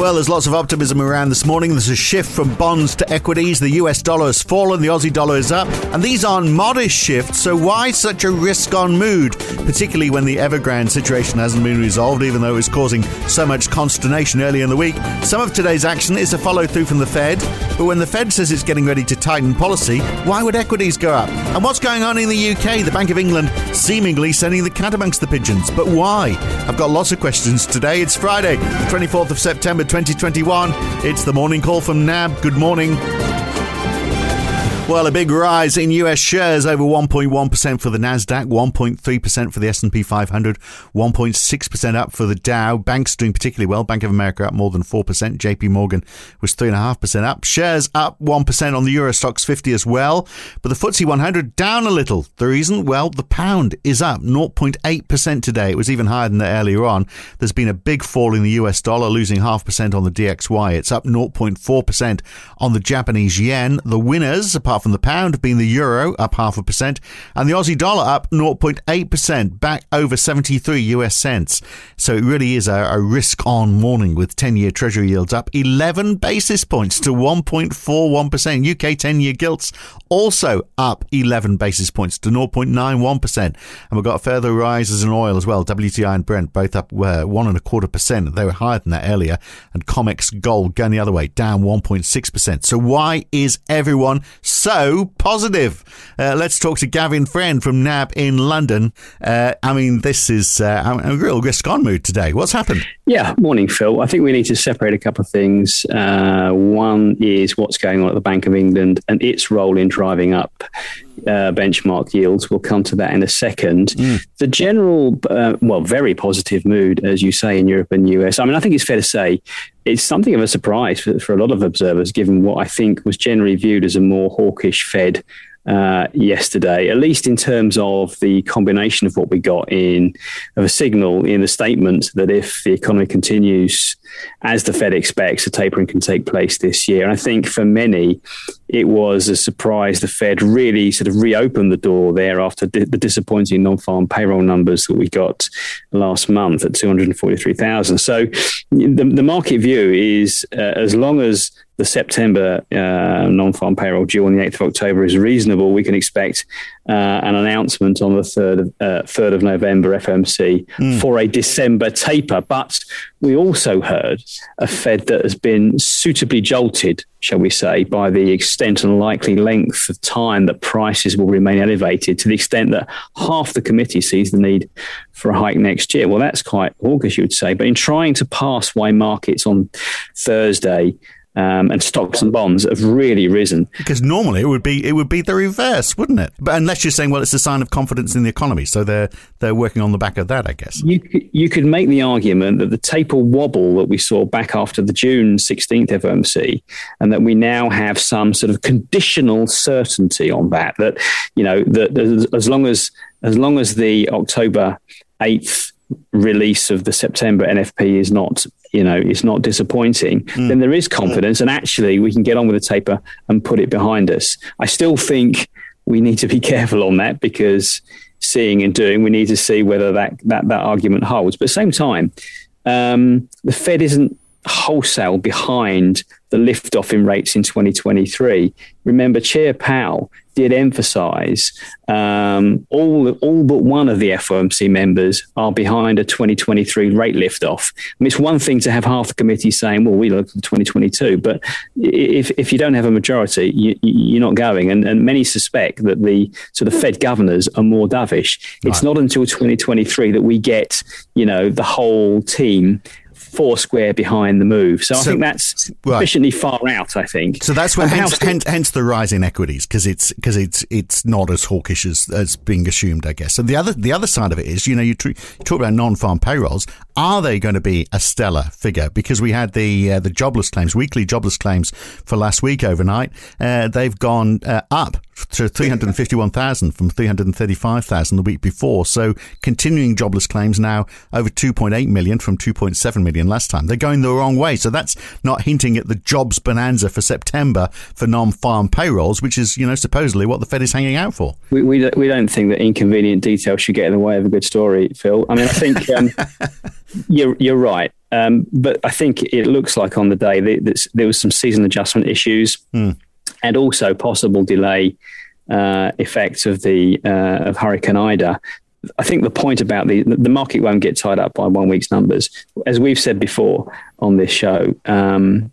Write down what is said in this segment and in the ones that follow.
Well, there's lots of optimism around this morning. There's a shift from bonds to equities. The US dollar has fallen, the Aussie dollar is up, and these aren't modest shifts. So why such a risk-on mood, particularly when the Evergrande situation hasn't been resolved, even though it was causing so much consternation early in the week? Some of today's action is a follow-through from the Fed, but when the Fed says it's getting ready to tighten policy, why would equities go up? And what's going on in the UK? The Bank of England seemingly sending the cat amongst the pigeons, but why? I've got lots of questions today. It's Friday, the 24th of September. 2021. It's the morning call from NAB. Good morning. Well, a big rise in US shares over 1.1% for the Nasdaq, 1.3% for the S&P 500, 1.6% up for the Dow. Banks doing particularly well. Bank of America up more than 4%. JP Morgan was 3.5% up. Shares up 1% on the Euro Stoxx 50 as well. But the FTSE 100 down a little. The reason? Well, the pound is up 0.8% today. It was even higher than that earlier on. There's been a big fall in the US dollar, losing half percent on the DXY. It's up 0.4% on the Japanese yen. The winners, apart apart from the pound, being the euro up half a percent, and the Aussie dollar up 0.8%, back over 73 US cents. So it really is a, a risk on morning with 10 year Treasury yields up 11 basis points to 1.41%. UK 10 year gilts also up 11 basis points to 0.91%. And we've got further rises in oil as well. WTI and Brent both up uh, one and a quarter percent. They were higher than that earlier. And COMEX gold going the other way, down 1.6%. So why is everyone so so positive. Uh, let's talk to Gavin Friend from NAB in London. Uh, I mean, this is uh, a real risk on mood today. What's happened? Yeah, morning, Phil. I think we need to separate a couple of things. Uh, one is what's going on at the Bank of England and its role in driving up uh, benchmark yields. We'll come to that in a second. Mm. The general, uh, well, very positive mood, as you say, in Europe and US. I mean, I think it's fair to say it's something of a surprise for, for a lot of observers, given what I think was generally viewed as a more hawkish Fed uh, yesterday, at least in terms of the combination of what we got in of a signal in the statement that if the economy continues as the Fed expects, a tapering can take place this year. And I think for many, it was a surprise the Fed really sort of reopened the door there after di- the disappointing non-farm payroll numbers that we got last month at 243,000. So the, the market view is uh, as long as the September uh, non-farm payroll due on the 8th of October is reasonable, we can expect uh, an announcement on the 3rd of, uh, 3rd of November FMC mm. for a December taper. But we also heard a Fed that has been suitably jolted, shall we say, by the extent and likely length of time that prices will remain elevated to the extent that half the committee sees the need for a hike next year. Well, that's quite hawkish, you would say. But in trying to pass why markets on Thursday um, and stocks and bonds have really risen. Because normally it would be it would be the reverse, wouldn't it? But unless you're saying, well, it's a sign of confidence in the economy, so they're they're working on the back of that, I guess. You you could make the argument that the taper wobble that we saw back after the June 16th FOMC, and that we now have some sort of conditional certainty on that. That you know that as long as as long as the October 8th release of the September NFP is not, you know, it's not disappointing, mm. then there is confidence, and actually we can get on with the taper and put it behind us. I still think we need to be careful on that because seeing and doing, we need to see whether that that that argument holds. But at the same time, um, the Fed isn't wholesale behind the liftoff in rates in 2023. Remember, Chair Powell did emphasize um, all, all but one of the FOMC members are behind a 2023 rate liftoff. I mean, it's one thing to have half the committee saying, well, we look at 2022, but if, if you don't have a majority, you, are not going. And, and many suspect that the sort of Fed governors are more dovish. It's not until 2023 that we get, you know, the whole team four square behind the move. So, so I think that's right. sufficiently far out. I think. So that's where hence, hence, hence, the rise in equities because it's because it's it's not as hawkish as, as being assumed, I guess. And the other the other side of it is, you know, you, tr- you talk about non-farm payrolls. Are they going to be a stellar figure? Because we had the uh, the jobless claims, weekly jobless claims for last week overnight. Uh, they've gone uh, up to 351,000 from 335,000 the week before. So continuing jobless claims now over 2.8 million from 2.7 million last time. They're going the wrong way. So that's not hinting at the jobs bonanza for September for non-farm payrolls, which is, you know, supposedly what the Fed is hanging out for. We, we, we don't think that inconvenient details should get in the way of a good story, Phil. I mean, I think um, you're, you're right. Um, but I think it looks like on the day that there was some season adjustment issues. Mm and also possible delay uh, effects of the uh, of Hurricane Ida. I think the point about the the market won't get tied up by one week's numbers, as we've said before on this show. Um,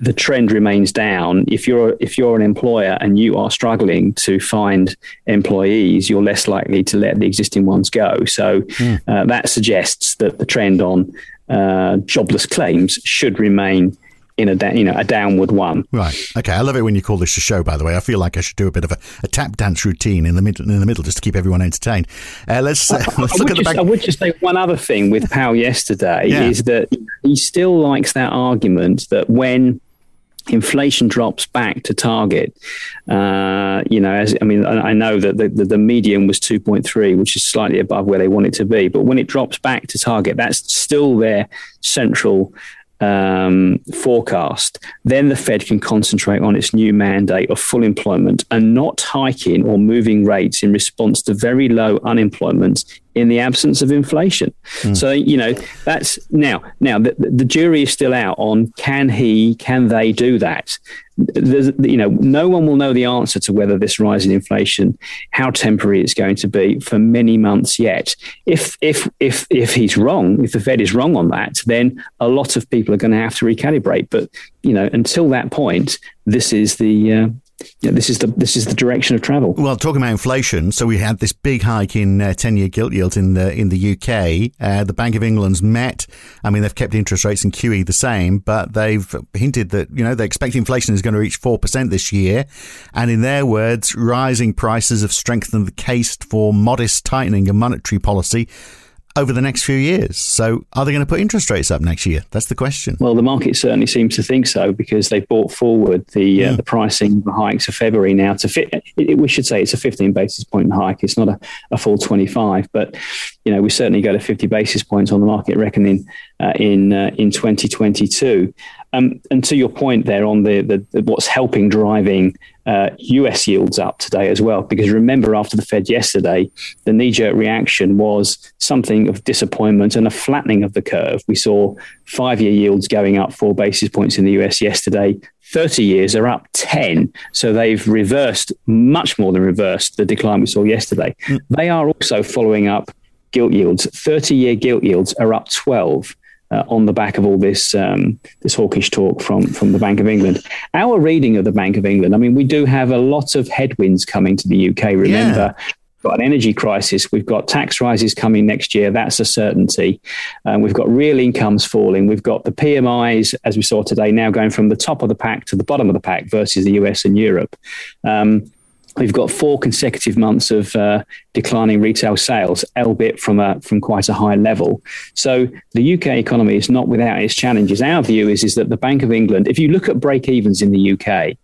the trend remains down. If you're if you're an employer and you are struggling to find employees, you're less likely to let the existing ones go. So mm. uh, that suggests that the trend on uh, jobless claims should remain in a da- you know a downward one. Right. Okay. I love it when you call this a show. By the way, I feel like I should do a bit of a, a tap dance routine in the middle in the middle just to keep everyone entertained. Uh, let's uh, let's look at the just, back. I would just say one other thing with Powell yesterday yeah. is that he still likes that argument that when inflation drops back to target. Uh, you know, as I mean, I, know that the, the, the median was 2.3, which is slightly above where they want it to be. But when it drops back to target, that's still their central um, forecast, then the Fed can concentrate on its new mandate of full employment and not hiking or moving rates in response to very low unemployment in the absence of inflation. Mm. So you know that's now now the, the jury is still out on can he can they do that. There's, you know, no one will know the answer to whether this rise in inflation, how temporary it's going to be for many months yet. If if if if he's wrong, if the Fed is wrong on that, then a lot of people are going to have to recalibrate. But you know, until that point, this is the uh, yeah, this is the this is the direction of travel. Well, talking about inflation, so we had this big hike in uh, ten-year gilt yields in the in the UK. Uh, the Bank of England's met. I mean, they've kept interest rates in QE the same, but they've hinted that you know they expect inflation is going to reach four percent this year. And in their words, rising prices have strengthened the case for modest tightening of monetary policy over the next few years. So, are they going to put interest rates up next year? That's the question. Well, the market certainly seems to think so because they brought forward the uh, the pricing the hikes of February now to fit. It, we should say it's a 15 basis point hike. It's not a, a full 25, but you know we certainly go to 50 basis points on the market reckoning uh, in uh, in 2022. Um, and to your point there on the, the, the what's helping driving uh, US yields up today as well, because remember after the Fed yesterday, the knee jerk reaction was something of disappointment and a flattening of the curve. We saw five year yields going up four basis points in the US yesterday. 30 years are up 10. So they've reversed, much more than reversed, the decline we saw yesterday. Mm. They are also following up gilt yields. 30 year gilt yields are up 12 uh, on the back of all this um, this hawkish talk from from the Bank of England. Our reading of the Bank of England, I mean, we do have a lot of headwinds coming to the UK. Remember. Yeah. We've got an energy crisis. We've got tax rises coming next year. That's a certainty. Um, we've got real incomes falling. We've got the PMIs, as we saw today, now going from the top of the pack to the bottom of the pack versus the US and Europe. Um, We've got four consecutive months of uh, declining retail sales, albeit from a from quite a high level. So the UK economy is not without its challenges. Our view is is that the Bank of England, if you look at break evens in the UK,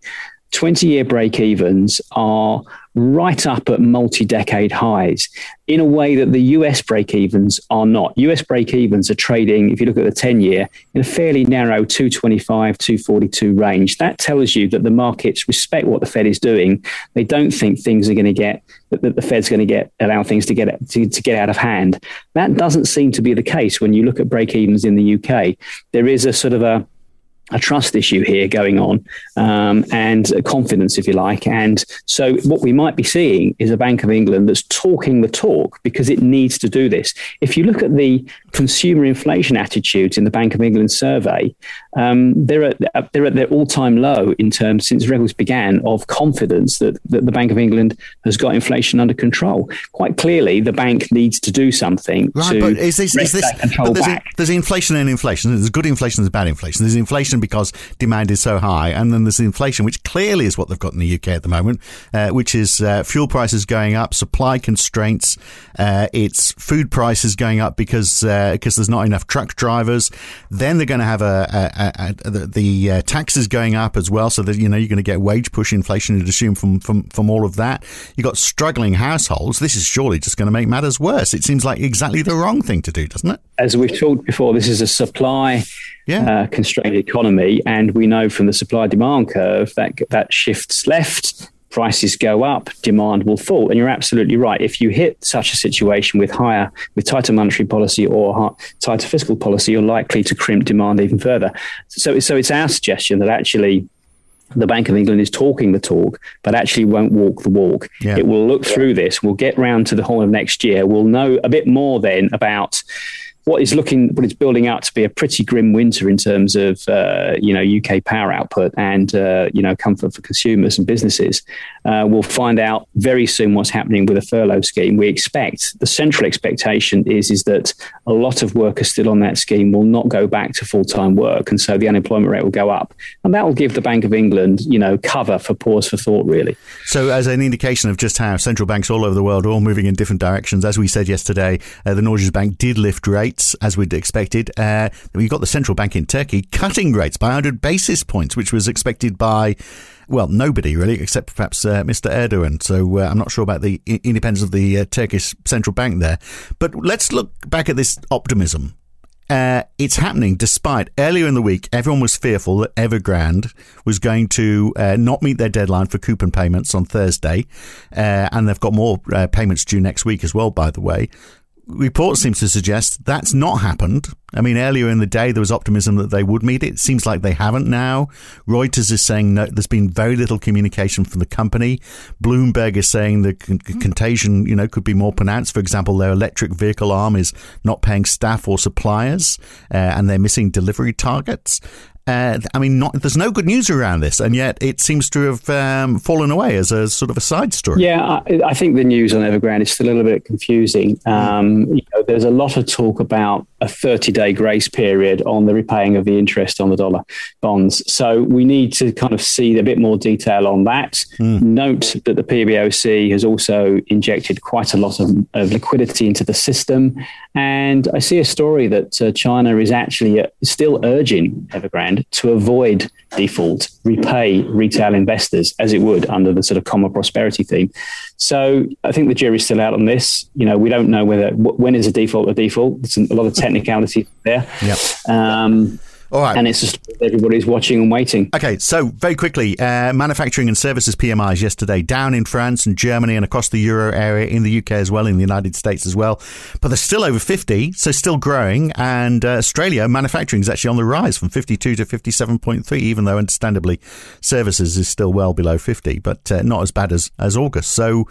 20 year break evens are right up at multi decade highs in a way that the US break evens are not. US break evens are trading, if you look at the 10 year, in a fairly narrow 225, 242 range. That tells you that the markets respect what the Fed is doing. They don't think things are going to get, that the Fed's going to get, allow things to get, to, to get out of hand. That doesn't seem to be the case when you look at break evens in the UK. There is a sort of a, a trust issue here going on um, and confidence, if you like. And so, what we might be seeing is a Bank of England that's talking the talk because it needs to do this. If you look at the consumer inflation attitudes in the Bank of England survey, um, they're, at, they're at their all time low in terms since records began of confidence that, that the Bank of England has got inflation under control. Quite clearly, the bank needs to do something right, to but is this, is this, control there's, back. there's inflation and inflation. There's good inflation, there's bad inflation. There's inflation inflation because demand is so high, and then there's inflation, which clearly is what they've got in the UK at the moment, uh, which is uh, fuel prices going up, supply constraints, uh, it's food prices going up because uh, because uh, there's not enough truck drivers. Then they're going to have a, a, a, a the uh, taxes going up as well, so that you know you're going to get wage push inflation. You'd assume from from from all of that. You have got struggling households. This is surely just going to make matters worse. It seems like exactly the wrong thing to do, doesn't it? As we've talked before, this is a supply yeah. uh, constrained economy, and we know from the supply demand curve that that shifts left. Prices go up, demand will fall, and you're absolutely right. If you hit such a situation with higher, with tighter monetary policy or tighter fiscal policy, you're likely to crimp demand even further. So, so it's our suggestion that actually the Bank of England is talking the talk, but actually won't walk the walk. Yeah. It will look through this. We'll get round to the whole of next year. We'll know a bit more then about what is looking, what is building out to be a pretty grim winter in terms of uh, you know UK power output and uh, you know comfort for consumers and businesses. Uh, we'll find out very soon what's happening with a furlough scheme. We expect the central expectation is is that a lot of workers still on that scheme will not go back to full time work, and so the unemployment rate will go up, and that will give the Bank of England you know cover for pause for thought really. So as an indication of just how central banks all over the world are all moving in different directions, as we said yesterday, uh, the Norges Bank did lift rates rates, as we'd expected. Uh, we've got the central bank in Turkey cutting rates by 100 basis points, which was expected by well, nobody really, except perhaps uh, Mr. Erdogan. So uh, I'm not sure about the independence of the uh, Turkish central bank there. But let's look back at this optimism. Uh, it's happening despite earlier in the week, everyone was fearful that Evergrande was going to uh, not meet their deadline for coupon payments on Thursday. And they've got more payments due next week as well, by the way report seems to suggest that's not happened. I mean, earlier in the day, there was optimism that they would meet it. It seems like they haven't now. Reuters is saying no, there's been very little communication from the company. Bloomberg is saying the con- contagion, you know, could be more pronounced. For example, their electric vehicle arm is not paying staff or suppliers, uh, and they're missing delivery targets. Uh, I mean, not, there's no good news around this, and yet it seems to have um, fallen away as a sort of a side story. Yeah, I, I, think the news on Evergrande is still a little bit confusing. Um, there's a lot of talk about a 30 day grace period on the repaying of the interest on the dollar bonds. So we need to kind of see a bit more detail on that. Mm. Note that the PBOC has also injected quite a lot of, of liquidity into the system. And I see a story that uh, China is actually uh, still urging Evergrande to avoid default, repay retail investors as it would under the sort of common prosperity theme. So I think the jury's still out on this. You know, we don't know whether when is a default a default. There's a lot of technicality there. Yeah. Um, all right. And it's just everybody's watching and waiting. Okay, so very quickly, uh, manufacturing and services PMIs yesterday down in France and Germany and across the euro area, in the UK as well, in the United States as well. But they're still over 50, so still growing. And uh, Australia, manufacturing is actually on the rise from 52 to 57.3, even though understandably services is still well below 50, but uh, not as bad as, as August. So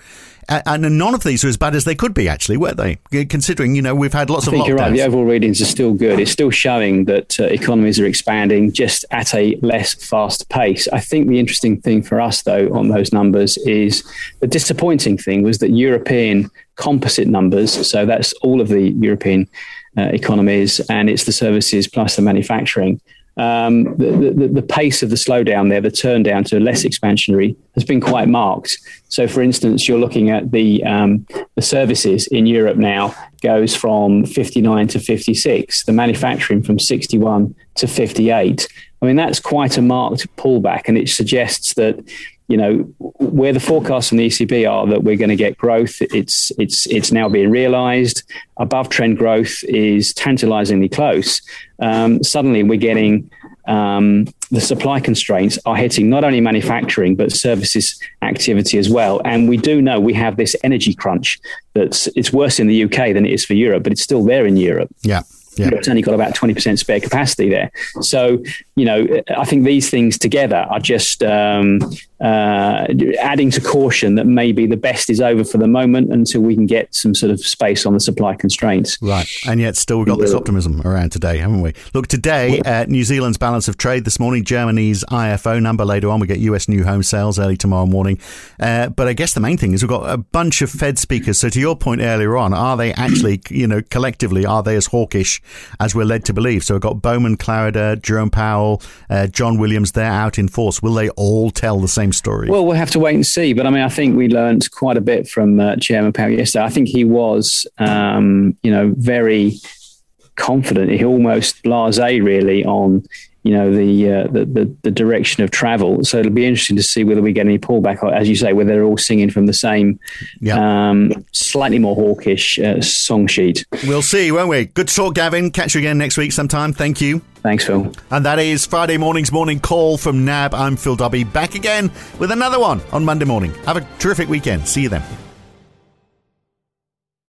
and none of these are as bad as they could be, actually, weren't they? Considering, you know, we've had lots I of think lockdowns. You're right. The overall readings are still good. It's still showing that uh, economies are expanding just at a less fast pace. I think the interesting thing for us, though, on those numbers is the disappointing thing was that European composite numbers, so that's all of the European uh, economies and it's the services plus the manufacturing, um, the, the, the, pace of the slowdown there, the turn down to less expansionary, has been quite marked. So, for instance, you're looking at the um, the services in Europe now goes from 59 to 56, the manufacturing from 61 to 58. I mean, that's quite a marked pullback, and it suggests that you know where the forecasts from the ECB are that we're going to get growth. It's it's it's now being realised. Above trend growth is tantalisingly close. Um, suddenly, we're getting um, the supply constraints are hitting not only manufacturing but services activity as well. And we do know we have this energy crunch that's it's worse in the UK than it is for Europe, but it's still there in Europe. Yeah. Yeah. It's only got about 20% spare capacity there. So, you know, I think these things together are just um, uh, adding to caution that maybe the best is over for the moment until we can get some sort of space on the supply constraints. Right. And yet, still, we've got this optimism around today, haven't we? Look, today, uh, New Zealand's balance of trade this morning, Germany's IFO number later on. We get US new home sales early tomorrow morning. Uh, but I guess the main thing is we've got a bunch of Fed speakers. So, to your point earlier on, are they actually, you know, collectively, are they as hawkish as we're led to believe? So, we've got Bowman, Clarida, Jerome Powell, uh, John Williams, they're out in force. Will they all tell the same story? Well, we'll have to wait and see. But I mean, I think we learned quite a bit from uh, Chairman Powell yesterday. I think he was, um, you know, very confident, he almost blasé really on you know the, uh, the, the the direction of travel. So it'll be interesting to see whether we get any pullback, or, as you say, whether they're all singing from the same, yeah. um, slightly more hawkish uh, song sheet. We'll see, won't we? Good talk, Gavin. Catch you again next week sometime. Thank you. Thanks, Phil. And that is Friday morning's morning call from NAB. I'm Phil Dobbie. Back again with another one on Monday morning. Have a terrific weekend. See you then.